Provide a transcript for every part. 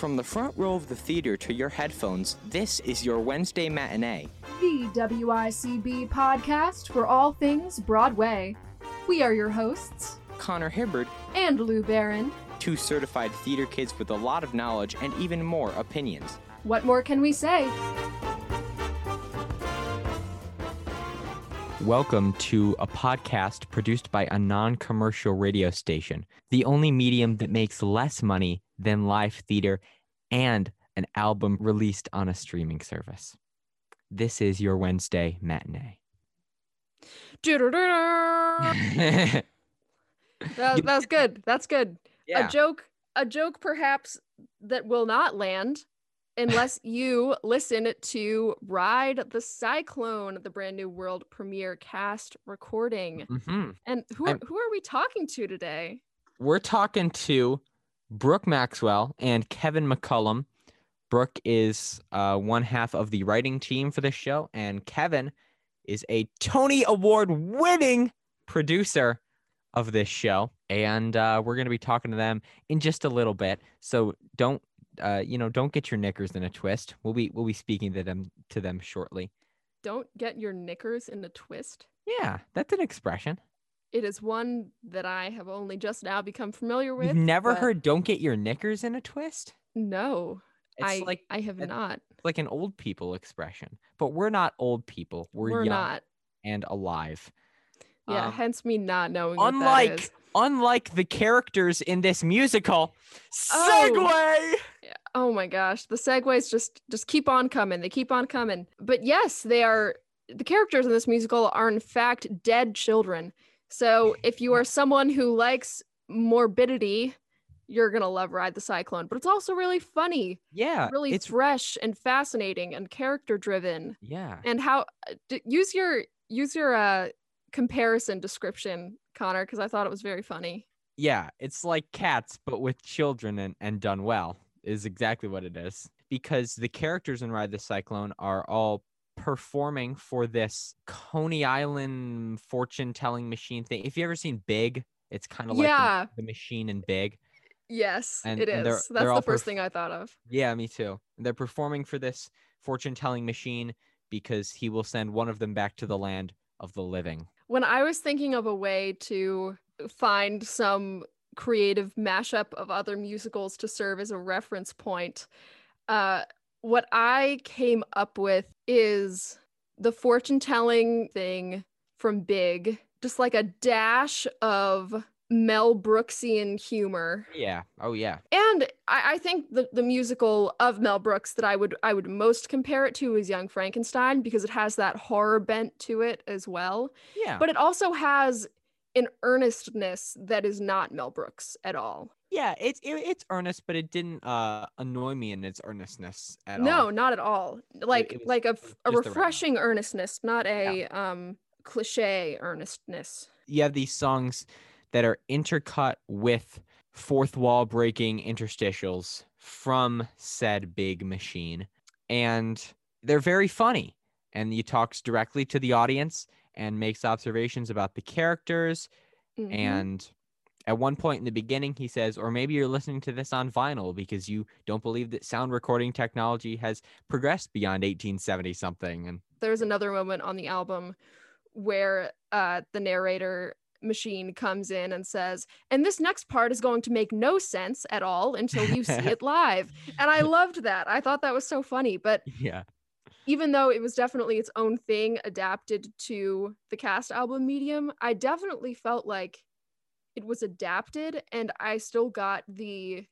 From the front row of the theater to your headphones, this is your Wednesday matinee. The WICB podcast for all things Broadway. We are your hosts, Connor Hibbard, and Lou Barron. two certified theater kids with a lot of knowledge and even more opinions. What more can we say? Welcome to a podcast produced by a non commercial radio station, the only medium that makes less money than live theater and an album released on a streaming service. This is your Wednesday matinee. That, that good. That's good. yeah. A joke, a joke perhaps that will not land unless you listen to Ride the Cyclone, the brand new world premiere cast recording. Mhm. And who are, who are we talking to today? We're talking to Brooke Maxwell and Kevin McCollum. Brooke is uh, one half of the writing team for this show, and Kevin is a Tony Award winning producer of this show. And uh, we're going to be talking to them in just a little bit. So don't, uh, you know, don't get your knickers in a twist. We'll be we'll be speaking to them to them shortly. Don't get your knickers in a twist. Yeah, that's an expression. It is one that I have only just now become familiar with. You've never heard "Don't get your knickers in a twist." No, It's I like I have not. like an old people expression, but we're not old people. We're, We're young not. and alive. Yeah, Um, hence me not knowing. unlike unlike the characters in this musical, Oh. segue. Oh my gosh, the segues just just keep on coming. They keep on coming. But yes, they are the characters in this musical are in fact dead children. So if you are someone who likes morbidity, you're gonna love Ride the Cyclone. But it's also really funny, Yeah, really it's fresh and fascinating and character driven. yeah. And how uh, d- use your use your uh comparison description, Connor, because I thought it was very funny. Yeah, it's like cats, but with children and, and done well, is exactly what it is. Because the characters in Ride the Cyclone are all performing for this Coney Island fortune telling machine thing. If you ever seen Big, it's kind of like the- Yeah. the, machine in Big. Yes, And- it and they're- is. they're That's the first perf- thing I thought of. Yeah, me too. They're performing for this fortune telling machine because he will send one of them back to the land of the living. When I was thinking of a way to find some creative mashup of other musicals to serve as a reference point, uh, what I came up with is the fortune telling thing from Big, just like a dash of Mel Brooksian humor. Yeah. Oh yeah. And I, I think the, the musical of Mel Brooks that I would I would most compare it to is Young Frankenstein because it has that horror bent to it as well. Yeah. But it also has an earnestness that is not Mel Brooks at all. yeah, it's it, it's earnest, but it didn't uh annoy me in its earnestness at no, all. No, not at all. Like it was like a, right refreshing earnestness, not a um cliche earnestness. You have these songs that are intercut with fourth wall breaking interstitials from said big machine, and they're very funny. And he talks directly to the audience and makes observations about the characters Mhm. And at one point in the beginning, he says, or maybe you're listening to this on vinyl because you don't believe that sound recording technology has progressed beyond 1870 something. And there's another moment on the album where uh, the narrator machine comes in and says, and this next part is going to make no sense at all until you see it live. And I loved that. I thought that was so funny. But yeah, even though it was definitely its own thing adapted to the cast album medium, I definitely felt like it was adapted and I still got the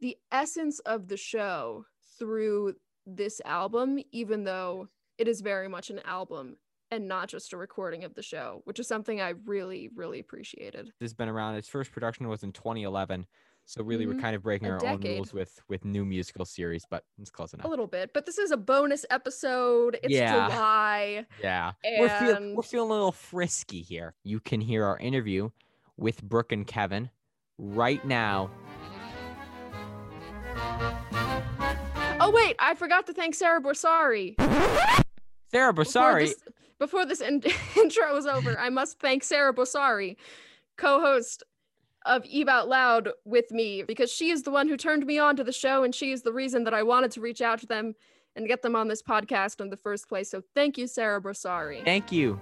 the essence of the show through this album even though it is very much an album and not just a recording of the show, which is something I really really appreciated. this has been around. Its first production was in 2011. So really, Mhm. we're kind of breaking A our decade. own rules with with new musical series, but it's close enough. A little bit, but this is a bonus episode. It's Yeah. July. Yeah, we're feel, we're feeling a little frisky here. You can hear our interview with Brooke and Kevin right now. Oh wait, I forgot to thank Sarah Borsari. Sarah Before Borsari. this, before this in- intro is over, I must thank Sarah Borsari, co-host of Eve Out Loud with me because she is the one who turned me on to the show and she is the reason that I wanted to reach out to them and get them on this podcast in the first place. So thank you, Sarah Borsari. Thank you.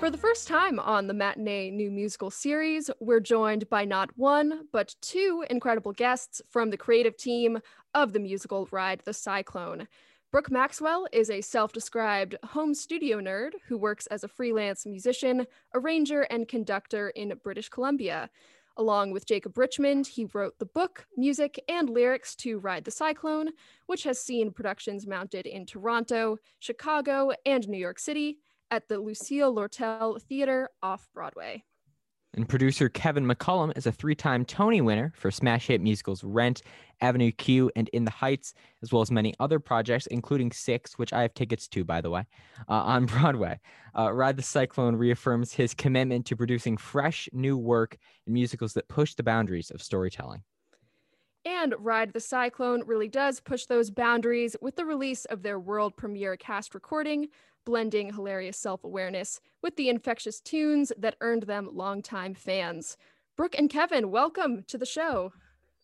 For the first time on the Matinee New Musical Series, we're joined by not one, but two incredible guests from the creative team of the musical Ride the Cyclone. Brooke Maxwell is a self described home studio nerd who works as a freelance musician, arranger, and conductor in British Columbia. Along with Jacob Richmond, he wrote the book, music, and lyrics to Ride the Cyclone, which has seen productions mounted in Toronto, Chicago, and New York City at the Lucille Lortel Theater off Broadway. And producer Kevin McCollum is a three time Tony winner for smash hit musicals Rent, Avenue Q, and In the Heights, as well as many other projects, including Six, which I have tickets to, by the way, uh, on Broadway. Uh, Ride the Cyclone reaffirms his commitment to producing fresh, new work in musicals that push the boundaries of storytelling. And Ride the Cyclone really does push those boundaries with the release of their world premiere cast recording, blending hilarious self awareness with the infectious tunes that earned them longtime fans. Brooke and Kevin, welcome to the show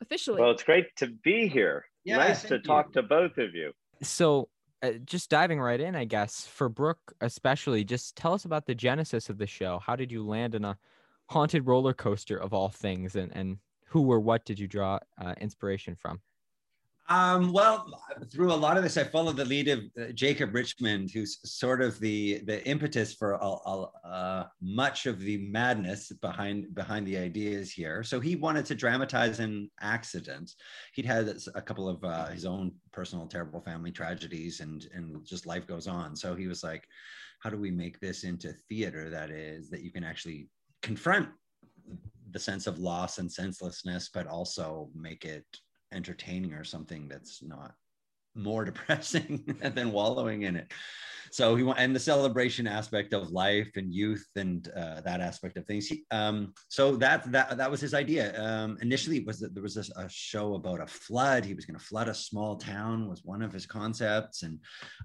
officially. Well, it's great to be here. Yeah, nice to talk you. to both of you. So, uh, just diving right in, I guess, for Brooke especially, just tell us about the genesis of the show. How did you land in a haunted roller coaster of all things, and, and who or what did you draw uh, inspiration from? Um, well, through a lot of this, I followed the lead of uh, Jacob Richmond, who's sort of the the impetus for uh, much of the madness behind behind the ideas here. So he wanted to dramatize an accident. He'd had a couple of uh, his own personal terrible family tragedies, and and just life goes on. So he was like, "How do we make this into theater that is that you can actually confront the sense of loss and senselessness, but also make it entertaining or something that's not more depressing than wallowing in it. So he and the celebration aspect of life and youth and uh, that aspect of things. He, um, so that that that was his idea. Um, initially was that there was this, a show about a flood. He was going to flood a small town was one of his concepts and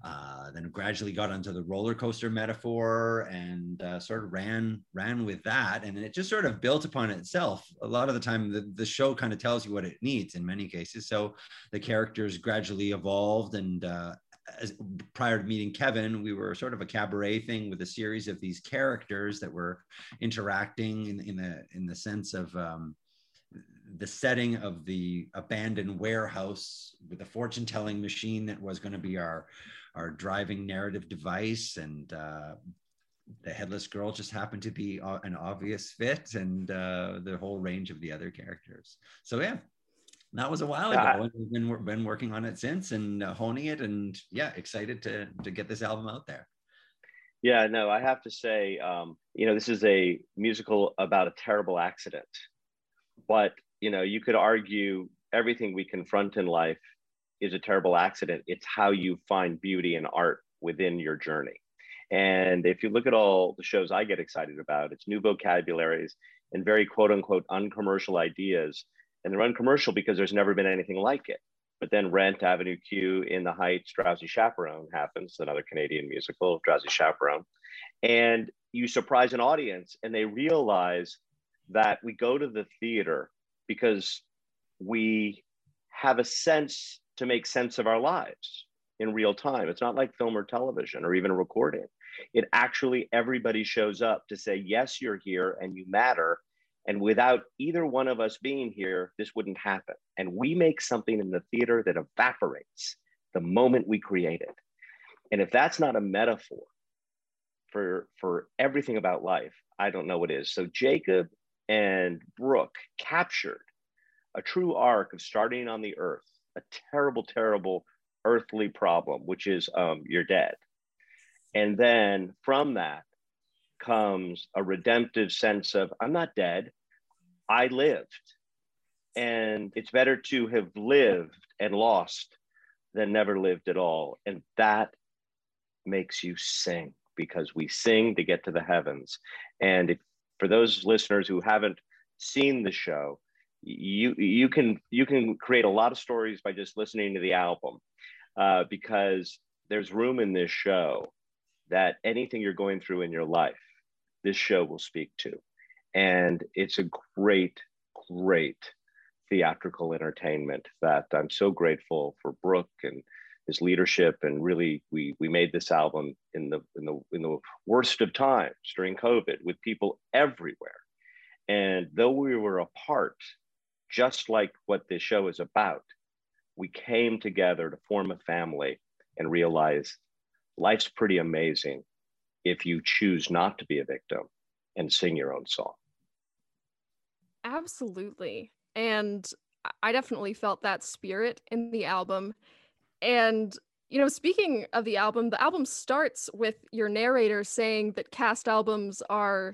uh, then gradually got onto the roller coaster metaphor and uh, sort of ran ran with that. And it just sort of built upon itself. A lot of the time the, the show kind of tells you what it needs in many cases. So the characters gradually evolved and uh, as, prior to meeting Kevin, we were sort of a cabaret thing with a series of these characters that were interacting in, in the in the sense of um, the setting of the abandoned warehouse with a fortune telling machine that was going to be our our driving narrative device. And uh, the headless girl just happened to be an obvious fit and uh, the whole range of the other characters. So yeah that was a while ago and we've been, been working on it since and uh, honing it and yeah excited to to get this album out there. Yeah no i have to say um, you know this is a musical about a terrible accident. But you know you could argue everything we confront in life is a terrible accident. It's how you find beauty and art within your journey. And if you look at all the shows i get excited about it's new vocabularies and very quote unquote uncommercial ideas and they're uncommercial because there's never been anything like it. But then Rent, Avenue Q, In the Heights, Drowsy Chaperone happens, another Canadian musical, Drowsy Chaperone. And you surprise an audience and they realize that we go to the theater because we have a sense to make sense of our lives in real time. It's not like film or television or even recording. It actually, everybody shows up to say, yes, you're here and you matter. And without either one of us being here, this wouldn't happen. And we make something in the theater that evaporates the moment we create it. And if that's not a metaphor for, for everything about life, I don't know what is. So Jacob and Brooke captured a true arc of starting on the earth, a terrible, terrible earthly problem, which is um, you're dead. And then from that, comes a redemptive sense of I'm not dead, I lived. And it's better to have lived and lost than never lived at all. And that makes you sing because we sing to get to the heavens. And if, for those listeners who haven't seen the show, you you can you can create a lot of stories by just listening to the album uh, because there's room in this show that anything you're going through in your life, this show will speak to. And it's a great, great theatrical entertainment that I'm so grateful for Brooke and his leadership. And really, we we made this album in the in the in the worst of times during COVID with people everywhere. And though we were apart, just like what this show is about, we came together to form a family and realize life's pretty amazing if you choose not to be a victim and sing your own song. Absolutely. And I definitely felt that spirit in the album. And, you know, speaking of the album, the album starts with your narrator saying that cast albums are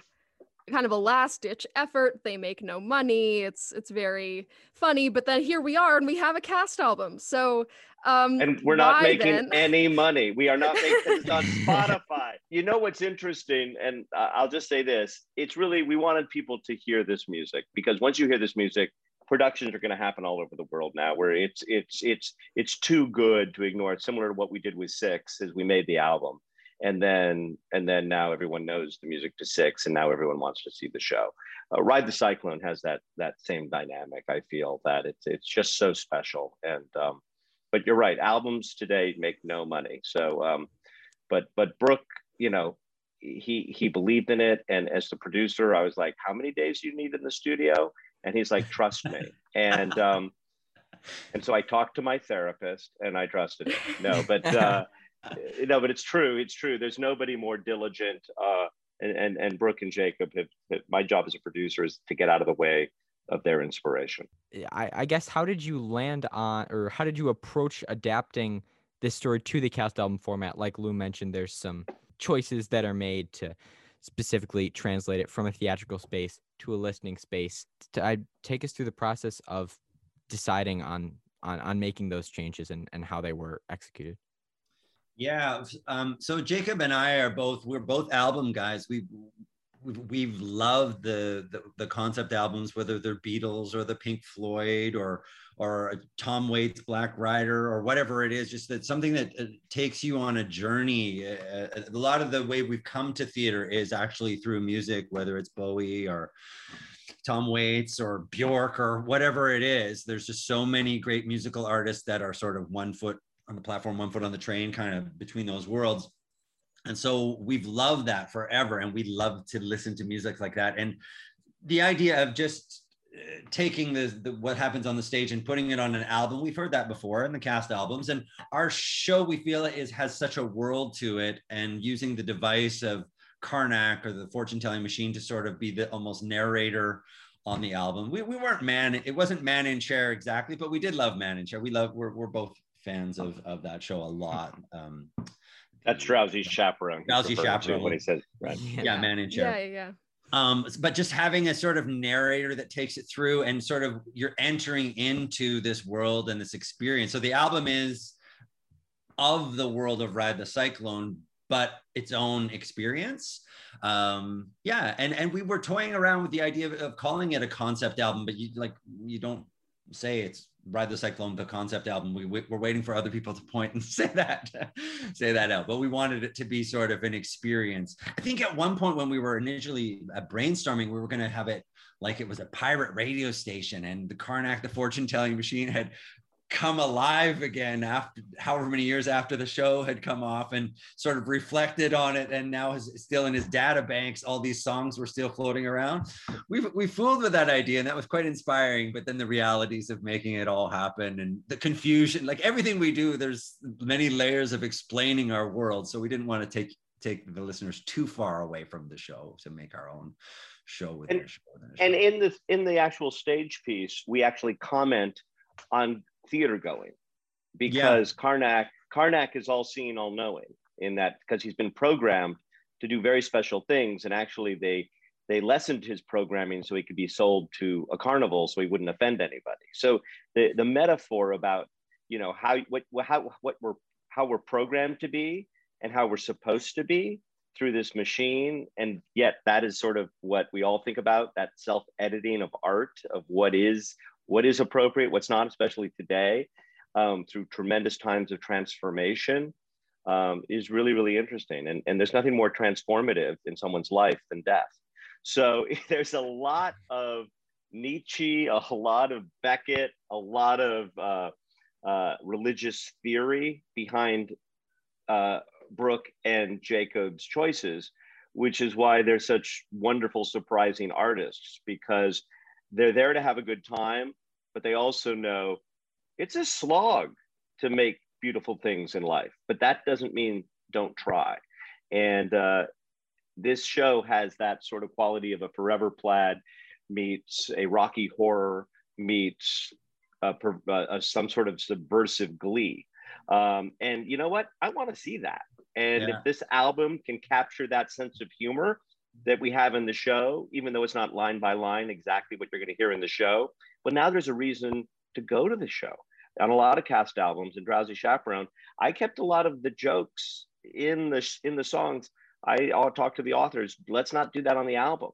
kind of a last ditch effort they make no money it's it's very funny but then here we are and we have a cast album so um and we're not making then? any money we are not making this on spotify you know what's interesting and uh, i'll just say this it's really we wanted people to hear this music because once you hear this music productions are going to happen all over the world now where it's it's it's it's too good to ignore it's similar to what we did with six as we made the album and then and then now everyone knows the music to six and now everyone wants to see the show. Uh, ride the cyclone has that that same dynamic i feel that it's it's just so special. And um, but you're right albums today make no money. So um, but but brooke you know he he believed in it. And as the producer i was like how many days do you need in the studio? And he's like trust me. And um and so i talked to my therapist and i trusted it no but uh no, but it's true. It's true. There's nobody more diligent. Uh, and, and, and Brooke and Jacob have, have, my job as a producer is to get out of the way of their inspiration. I, I guess how did you land on, or how did you approach adapting this story to the cast album format? Like Lou mentioned, there's some choices that are made to specifically translate it from a theatrical space to a listening space. To, I take us through the process of deciding on on on making those changes and and how they were executed. Yeah. Um, so Jacob and I are both we're both album guys. We we've, we've loved the, the, the concept albums, whether they're Beatles or the Pink Floyd or or Tom Waits Black Rider or whatever it is. Just that something that uh, takes you on a journey. Uh, uh, a lot of the way we've come to theater is actually through music, whether it's Bowie or Tom Waits or Bjork or whatever it is. There's just so many great musical artists that are sort of one foot on the platform, one foot on the train, kind of between those worlds. And so we've loved that forever, and we love to listen to music like that. And the idea of just uh, taking the, the, what happens on the stage and putting it on an album we've heard that before in the cast albums and our show we feel is has such a world to it and using the device of karnak or the fortune telling machine to sort of be the almost narrator on the album we, we weren't man it wasn't man in chair exactly but we did love man in chair we love we're, we're both fans of of that show a lot. Um, That's Drowsy Chaperone. Drowsy Chaperone. What he says, right? Yeah, yeah man in chair. Yeah, yeah. Um, but just having a sort of narrator that takes it through and sort of you're entering into this world and this experience. So the album is of the world of Ride the Cyclone, but its own experience. Um, yeah, and and we were toying around with the idea of, of calling it a concept album, but you like you don't say it's ride the cyclone the concept album. We, we, are waiting for other people to point and say that say that out. But we wanted it to be sort of an experience. I think at one point when we were initially uh, brainstorming we were going to have it like it was a pirate radio station and the karnak the fortune telling machine had come alive again after however many years after the show had come off and sort of reflected on it and now is still in his data banks all these songs were still floating around. We we fooled with that idea and that was quite inspiring but then the realities of making it all happen and the confusion like everything we do there's many layers of explaining our world. So we didn't want to take take the listeners too far away from the show to make our own show with and, show. and in the in the actual stage piece we actually comment on theater going because yeah. Karnak Karnak is all seeing, all knowing in that because he's been programmed to do very special things, and actually they they lessened his programming so he could be sold to a carnival so he wouldn't offend anybody. So the the metaphor about you know how what how what we're how we're programmed to be and how we're supposed to be through this machine and yet that is sort of what we all think about that self editing of art of what is what is appropriate, what's not, especially today, um, through tremendous times of transformation. um, is really, really interesting. And, and there's nothing more transformative in someone's life than death. So there's a lot of Nietzsche, a lot of Beckett, a lot of uh, uh, religious theory behind uh, Brooke and Jacob's choices, which is why they're such wonderful, surprising artists because they're there to have a good time, but they also know it's a slog to make beautiful things in life, but that doesn't mean don't try. And uh, this show has that sort of quality of a forever plaid meets a rocky horror meets uh, uh, some sort of subversive glee. Um, and you know what? I want to see that. And yeah. if this album can capture that sense of humor that we have in the show, even though it's not line by line exactly what you're going to hear in the show, but now there's a reason to go to the show. On a lot of cast albums and Drowsy Chaperone, I kept a lot of the jokes in the in the songs. I, I'll talk to the authors. Let's not do that on the album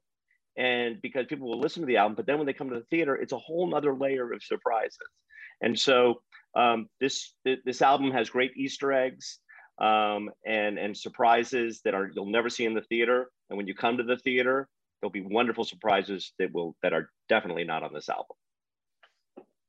and because people will listen to the album but then when they come to the theater it's a whole nother layer of surprises and so um, this this album has great easter eggs um, and and surprises that are you'll never see in the theater and when you come to the theater there'll be wonderful surprises that will that are definitely not on this album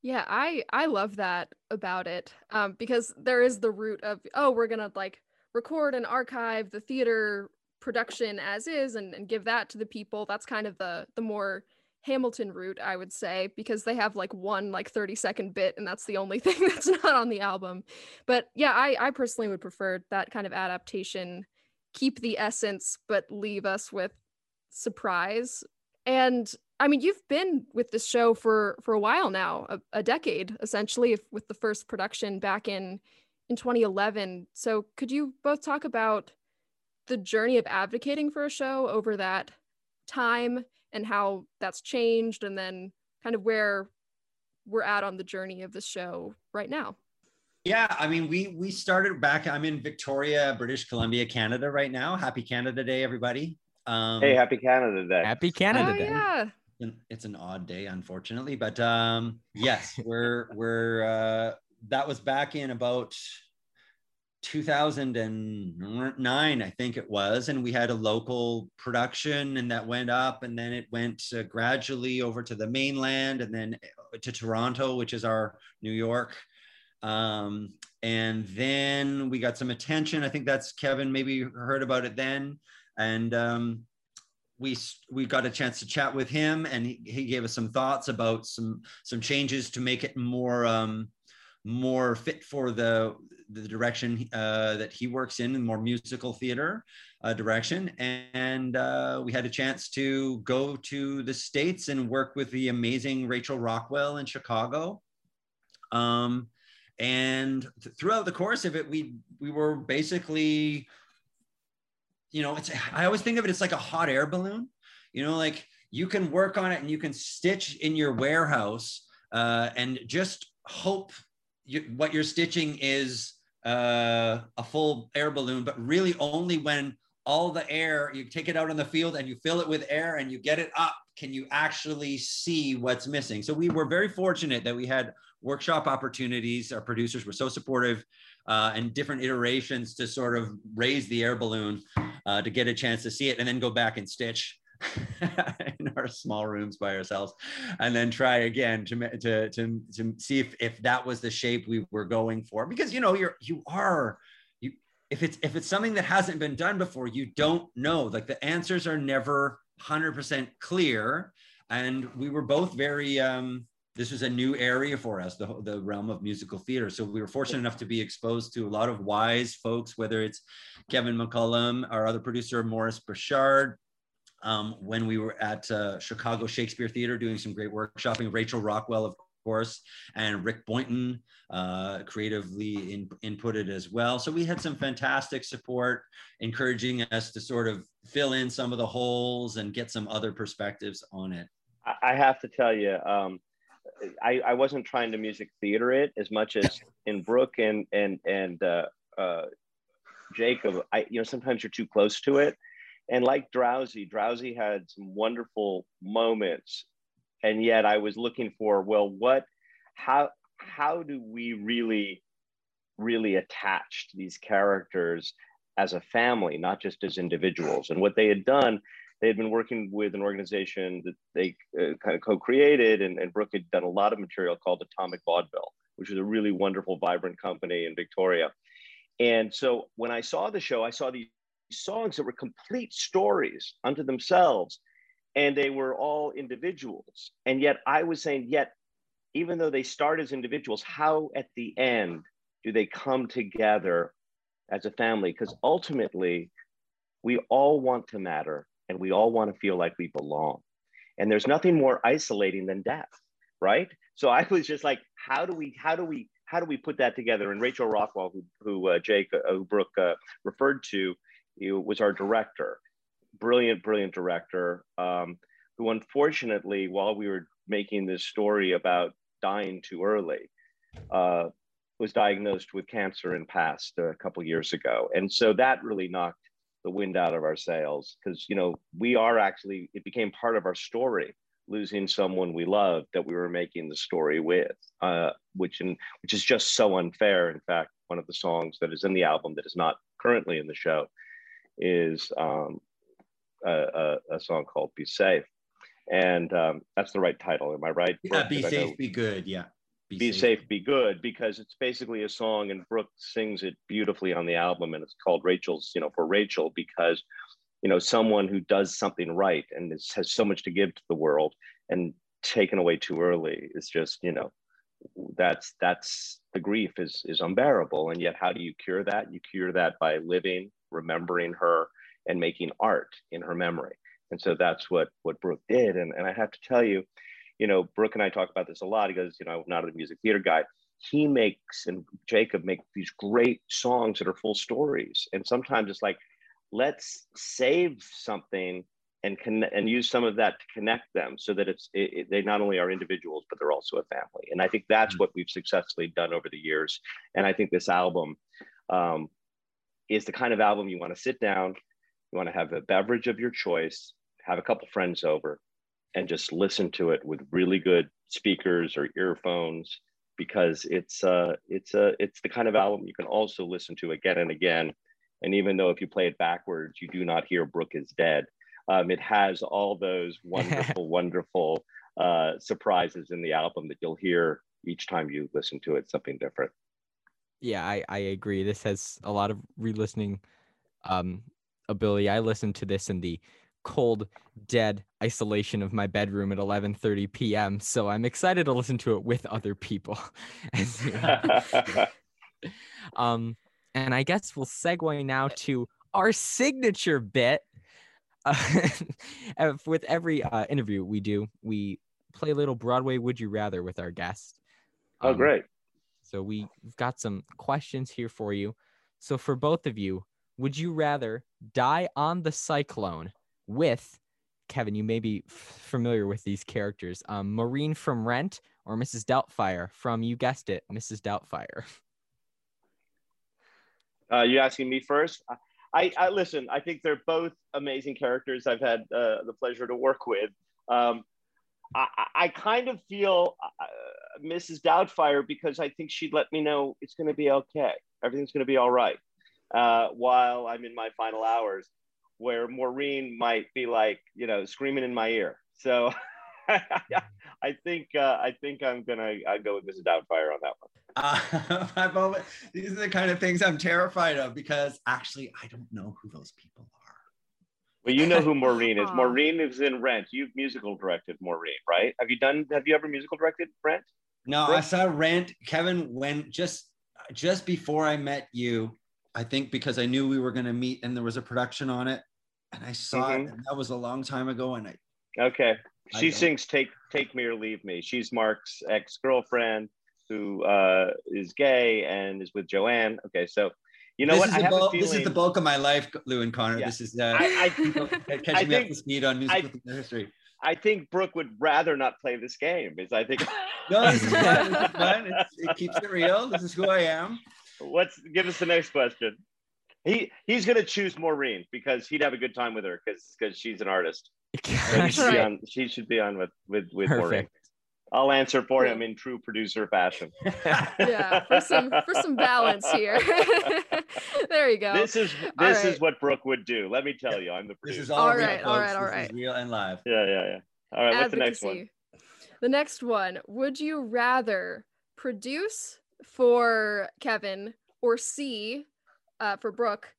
yeah i i love that about it um, because there is the root of oh we're gonna like record and archive the theater production as is and, and give that to the people. That's kind of the the more hamilton route i would say because they have like one like 30 second bit and that's the only thing that's not on the album. But yeah i i personally would prefer that kind of adaptation keep the essence but leave us with surprise. And i mean you've been with this show for for a while now a, a decade essentially if, with the first production back in in 2011 so could you both talk about the journey of advocating for a show over that time and how that's changed and then kind of where we're at on the journey of the show right now? Yeah i mean we we started back i'm in victoria british columbia canada right now. Happy canada day everybody. Um, hey happy canada day. Happy canada oh, day. yeah it's an odd day unfortunately but um yes we're we're uh that was back in about 2009 i think it was and we had a local production and that went up and then it went uh, gradually over to the mainland and then uh, to toronto which is our new york. Um, and then we got some attention. I think that's kevin maybe heard about it then. And um, we we got a chance to chat with him and he, he gave us some thoughts about some some changes to make it more um, more fit for the the direction uh, that he works in, more musical theater uh, direction. And uh, we had a chance to go to the States and work with the amazing Rachel Rockwell in Chicago. Um, and th- throughout the course of it, we we were basically, you know, it's I always think of it as like a hot air balloon. You know, like you can work on it and you can stitch in your warehouse uh, and just hope you, what you're stitching is uh, a full air balloon, but really only when all the air, you take it out on the field and you fill it with air and you get it up, can you actually see what's missing? So we were very fortunate that we had workshop opportunities. Our producers were so supportive uh, and different iterations to sort of raise the air balloon uh, to get a chance to see it and then go back and stitch in our small rooms by ourselves. And then try again to, to, to, to see if, if that was the shape we were going for. Because you know you're you are you if it's if it's something that hasn't been done before you don't know. Like the answers are never 100% clear. And we were both very um this was a new area for us, the, the realm of musical theater. So we were fortunate enough to be exposed to a lot of wise folks, whether it's Kevin McCollum, our other producer, Morris Burchard, um, when we were at uh, Chicago Shakespeare Theater doing some great workshopping. Rachel Rockwell, of course, and Rick Boynton uh, creatively in, inputted as well. So we had some fantastic support, encouraging us to sort of fill in some of the holes and get some other perspectives on it. I have to tell you, um, I, I, wasn't trying to music theater it as much as in Brooke and and and uh, uh, Jacob. I you know sometimes you're too close to it and like drowsy drowsy had some wonderful moments and yet i was looking for well what how how do we really really attached to these characters as a family, not just as individuals. And what they had done, they had been working with an organization that they uh, kind of co-created, and, and Brooke had done a lot of material called Atomic Vaudeville, which was a really wonderful, vibrant company in Victoria. And so when I saw the show, I saw these songs that were complete stories unto themselves, and they were all individuals. And yet I was saying, yet even though they start as individuals, how at the end do they come together as a family? Because ultimately, we all want to matter and we all want to feel like we belong. And there's nothing more isolating than death, right? So I was just like, how do we, how do we, how do we put that together? And Rachel Rockwell, who, who uh, Jake, uh, who Brooke uh, referred to, was our director, brilliant, brilliant director, um, who unfortunately, while we were making this story about dying too early, uh, was diagnosed with cancer and passed a couple years ago. And so that really knocked the wind out of our sails because, you know, we are actually, it became part of our story losing someone we loved that we were making the story with, uh, which in, which is just so unfair. In fact, one of the songs that is in the album that is not currently in the show is um, a, a, a, song called "Be Safe," and um, that's the right title. Am I right? Yeah, be safe, be good. Yeah. Be, be safe. safe. be good, because it's basically a song, and Brooke sings it beautifully on the album, and it's called Rachel's, you know, for Rachel, because you know someone who does something right and is, has so much to give to the world and taken away too early is just you know that's that's the grief is is unbearable and yet how do you cure that you cure that by living remembering her and making art in her memory and so that's what what brooke did and, and i have to tell you you know brooke and i talk about this a lot. He goes you know i'm not a music theater guy. He makes and jacob make these great songs that are full stories. And sometimes it's like let's save something and can and use some of that to connect them so that it's it, it, they not only are individuals but they're also a family. And i think that's mm-hmm. what we've successfully done over the years. And i think this album um, is the kind of album you want to sit down you want to have a beverage of your choice have a couple friends over and just listen to it with really good speakers or earphones because it's uh it's a uh, it's the kind of album you can also listen to again and again and even though if you play it backwards you do not hear brooke is dead um, it has all those wonderful, wonderful uh, surprises in the album that you'll hear each time you listen to it, something different. Yeah, I, I agree. This has a lot of re-listening um, ability. I listened to this in the cold, dead isolation of my bedroom at 11:30 p.m. So I'm excited to listen to it with other people. um, and I guess we'll segue now to our signature bit uh, with every uh, interview we do, we play a little Broadway Would You Rather with our guest. Oh, um, oh, great. So we've got some questions here for you. So for both of you, would you rather die on the cyclone with Kevin? You may be familiar with these characters, um, Maureen from Rent or Mrs. Doubtfire from you guessed it, Mrs. Doubtfire. Uh, you asking me first? I, I listen. I think they're both amazing characters. I've had uh, the pleasure to work with. Um, I, I, kind of feel uh, Mrs. Doubtfire because I think she'd let me know it's going to be okay. Everything's going to be all right. Uh, while I'm in my final hours, where Maureen might be like, you know, screaming in my ear. So I think uh, I think I'm gonna I go with Mrs. Doubtfire on that one. Uh, I've always, these are the kind of things I'm terrified of because actually I don't know who those people are. Well, you know who Maureen is. Maureen is in Rent. You've musical directed Maureen, right? Have you done? Have you ever musical directed Rent? No, Rent? I saw Rent. Kevin went just just before I met you. I think because I knew we were going to meet and there was a production on it, and I saw mm-hmm. it. And that was a long time ago, and I. Okay, she sings "Take Take Me or Leave Me." She's Mark's ex girlfriend who uh, is gay and is with Joanne. Okay, so you know this what? I have bulk, feeling... This is the bulk of my life, Lou and Connor. Yeah. This is uh, I, I, catching I me think, up to speed on musical I, history. I think Brooke would rather not play this game. Is I think. no, this is fun. This is fun. It's, it keeps it real. This is who I am. What's give us the next question? He he's gonna choose Maureen because he'd have a good time with her because because she's an artist. So she, should on, she should be on with with with Perfect. Maureen. I'll answer for him in true producer fashion. yeah, for some for some balance here. there you go. This is this right. is what Brooke would do. Let me tell you, I'm the producer. This is all, All real, right, all folks. right, all This right. real and live. yeah, yeah, yeah. All right, what's the next one? The next one. Would you rather produce for Kevin or see uh, for Brooke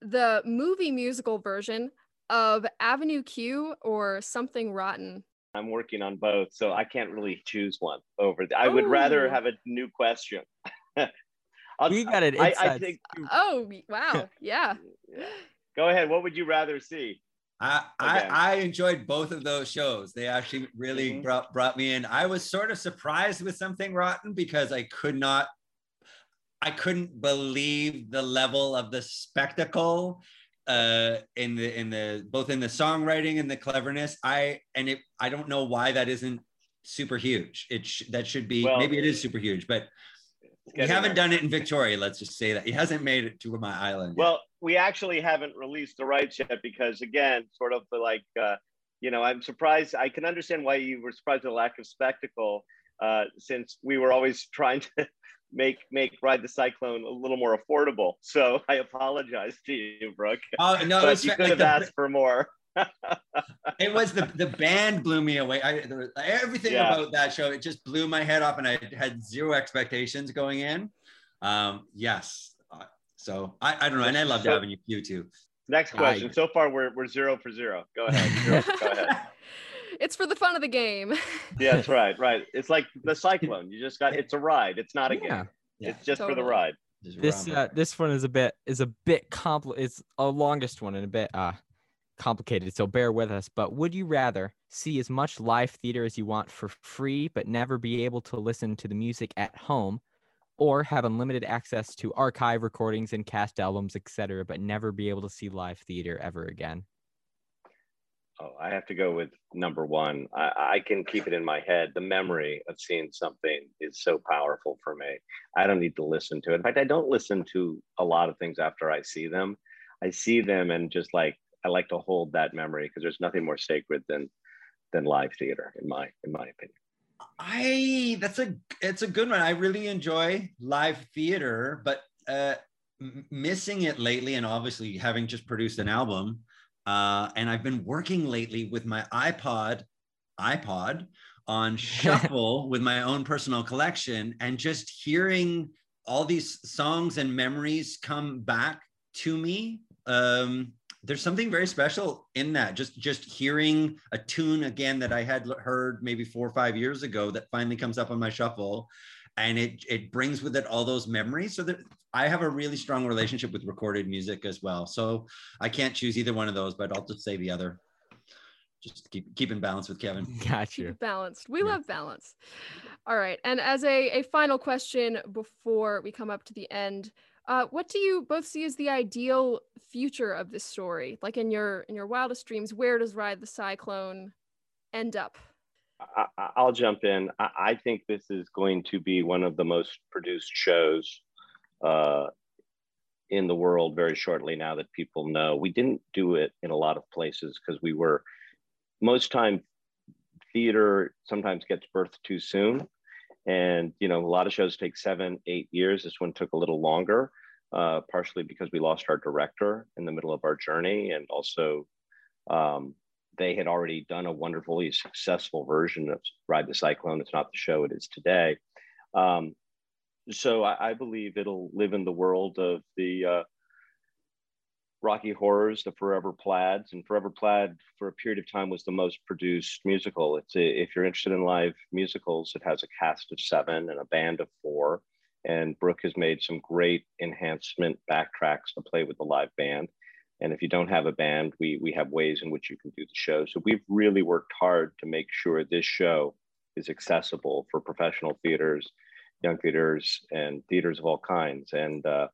the movie musical version of Avenue Q or Something Rotten? I'm working on both, so I can't really choose one over. The, I would rather have a new question. I'll- We got it. I, I think. Oh, wow. Yeah. Yeah. Go ahead. What would you rather see? I, I, I enjoyed both of those shows. They actually really Mhm. brought brought me in. I was sort of surprised with something rotten because I could not, I couldn't believe the level of the spectacle uh in the in the both in the songwriting and the cleverness i and it i don't know why that isn't super huge it sh- that should be Well, maybe it is super huge but we haven't there. done it in victoria let's just say that he hasn't made it to my island yet. Well, we actually haven't released the rights yet because, again, sort of like, uh, you know, I'm surprised. I can understand why you were surprised at the lack of spectacle, uh, since we were always trying to make make Ride the Cyclone a little more affordable. So I apologize to you, Brooke. oh no but you could like have the- asked for more. it was the the band blew me away. I was, everything Yeah. about that show it just blew my head off, and I had zero expectations going in. Um, yes, so I, I don't know, and I loved So- Avenue Q too. Next question. agree. So far, we're we're zero for zero. Go ahead. Zero- Go ahead. it's for the fun of the game. Yeah, that's right. Right. It's like the Cyclone. You just got. It's a ride. It's not a Yeah. game. Yeah. It's just for the ride. This uh, this one is a bit is a bit compli It's a longest one and a bit uh complicated. So bear with us. But would you rather see as much live theater as you want for free, but never be able to listen to the music at home, or have unlimited access to archive recordings and cast albums, etc., but never be able to see live theater ever again? Oh, I have to go with number one. I, I can keep it in my head. The memory of seeing something is so powerful for me. I don't need to listen to it. In fact, I don't listen to a lot of things after I see them. I see them and just like I like to hold that memory because there's nothing more sacred than than live theater, in my in my opinion. I that's a it's a good one. I really enjoy live theater, but uh, m- missing it lately, and obviously having just produced an album, uh, and I've been working lately with my iPod, iPod on shuffle with my own personal collection, and just hearing all these songs and memories come back to me. Um, there's something very special in that just just hearing a tune again that i had heard maybe four or five years ago that finally comes up on my shuffle and it it brings with it all those memories so that i have a really strong relationship with recorded music as well so i can't choose either one of those but i'll just say the other just keep keep in balance with kevin Got Keep you. balanced. We Yeah. love balance. All right. And as a, a final question before we come up to the end, uh, what do you both see as the ideal future of this story? Like in your in your wildest dreams, where does Ride the Cyclone end up? I, I- I'll jump in. I, I think this is going to be one of the most produced shows uh, in the world very shortly now that people know. We didn't do it in a lot of places because we were, most time, theater sometimes gets birthed too soon. And, you know, a lot of shows take seven, eight years. This one took a little longer, uh, partially because we lost our director in the middle of our journey and also um, they had already done a wonderfully successful version of Ride the Cyclone. It's not the show it is today. Um, so I, I believe it'll live in the world of the uh, Rocky Horrors, the Forever Plaids, and Forever Plaid for a period of time was the most produced musical. It's a, if you're interested in live musicals, it has a cast of seven and a band of four. And Brooke has made some great enhancement backtracks to play with the live band. And if you don't have a band, we we have ways in which you can do the show. So we've really worked hard to make sure this show is accessible for professional theaters, young theaters, and theaters of all kinds. And uh,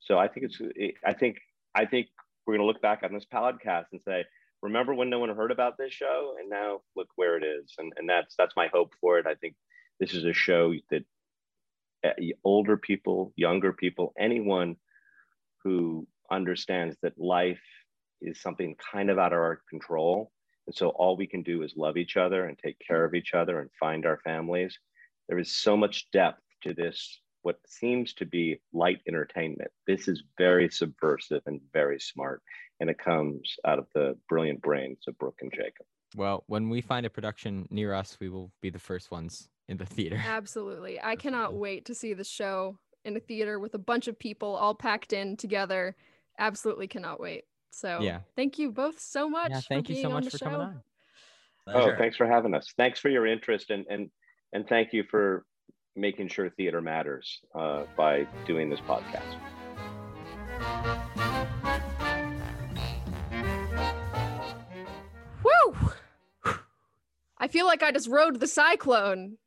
so I think it's I think I think we're going to look back on this podcast and say, remember when no one heard about this show, and now look where it is. And and that's that's my hope for it. I think this is a show that uh, older people, younger people, anyone who understands that life is something kind of out of our control And so all we can do is love each other and take care of each other and find our families. There is so much depth to this, what seems to be light entertainment. This is very mm-hmm. subversive and very smart. And it comes out of the brilliant brains of Brooke and Jacob. Well, when we find a production near us, we will be the first ones in the theater. Absolutely. I cannot wait to see the show in a theater with a bunch of people all packed in together. Absolutely cannot wait. So Yeah. thank you both so much. Yeah, thank for you being so much the for coming show. on. Oh, thanks for having us. Thanks for your interest and and and thank you for making sure theater matters uh, by doing this podcast. Woo! I feel like I just rode the cyclone.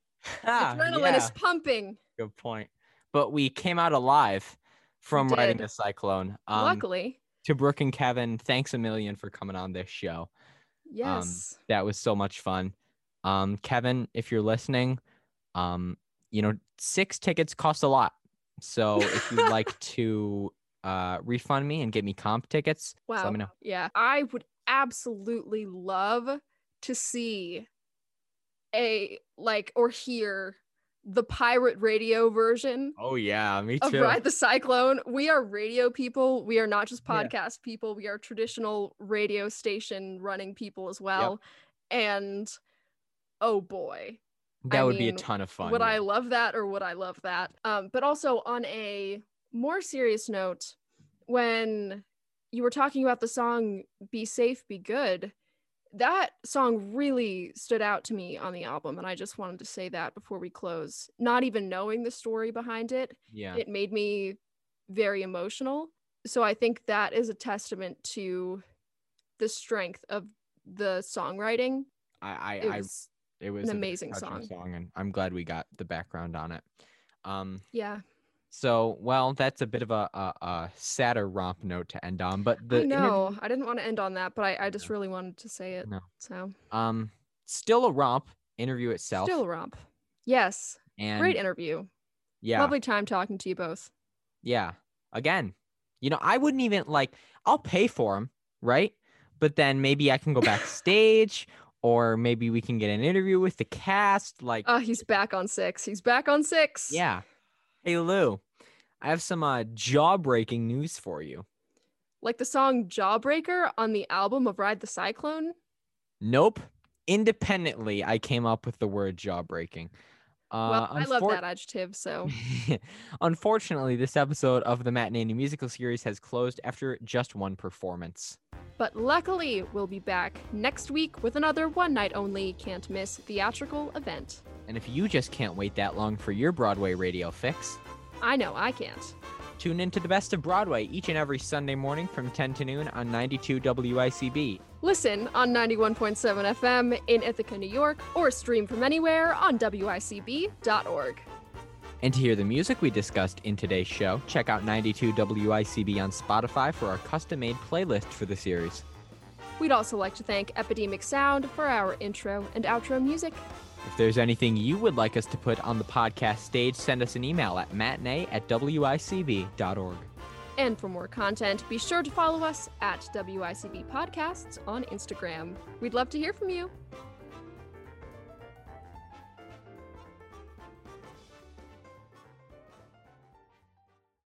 Ah, Adrenaline yeah, is pumping. good point. But we came out alive from riding the cyclone. Um, Luckily. to Brooke and Kevin, thanks a million for coming on this show. Yes. That was so much fun. Um, Kevin, if you're listening, um, you know, six tickets cost a lot. So if you'd like to uh, refund me and get me comp tickets, wow. let me know. Yeah. I would absolutely love to see a like or hear the pirate radio version Oh yeah, me of too. Ride the Cyclone. We are radio people. We are not just Yeah. podcast people. We are traditional radio station running people as well. And oh boy, that I would be a ton of fun. would I love that or would I love that? Um, but also on a more serious note, when you were talking about the song "Be Safe, Be Good," that song really stood out to me on the album, and I just wanted to say that before we close. Not even knowing the story behind it, Yeah. it made me very emotional. So I think that is a testament to the strength of the songwriting. I I was, it was an amazing touching song. and I'm glad we got the background on it. Um, yeah. so well, that's a bit of a a, a sadder romp note to end on, but the I interview- know. I didn't want to end on that, but I, I just really wanted to say it. No. So um, still a romp interview itself. still a romp. Yes. and Great interview. yeah, Lovely time talking to you both. yeah. Again, you know, I wouldn't even like. I'll pay for them, right? But then maybe I can go backstage, or maybe we can get an interview with the cast. Like, Oh, he's back on six. He's back on six. yeah. Hey Lou, I have some uh, jaw-breaking news for you. Like the song Jawbreaker on the album of Ride the Cyclone. Nope. Independently, I came up with the word jaw-breaking. Uh, Well, I love that adjective. So Unfortunately, this episode of the Matinee musical series has closed after just one performance. But luckily, we'll be back next week with another one night only, can't miss theatrical event. And if you just can't wait that long for your Broadway radio fix, I know I can't. tune in to the best of Broadway each and every Sunday morning from 10 to noon on 92 WICB. Listen on 91.7 FM in Ithaca, New York, or stream from anywhere on WICB.org. And to hear the music we discussed in today's show, check out 92 WICB on Spotify for our custom made playlist for the series. We'd also like to thank Epidemic Sound for our intro and outro music. If there's anything you would like us to put on the podcast stage, send us an email at matinee at wicb.org. And for more content, be sure to follow us at WICB Podcasts on Instagram. We'd love to hear from you.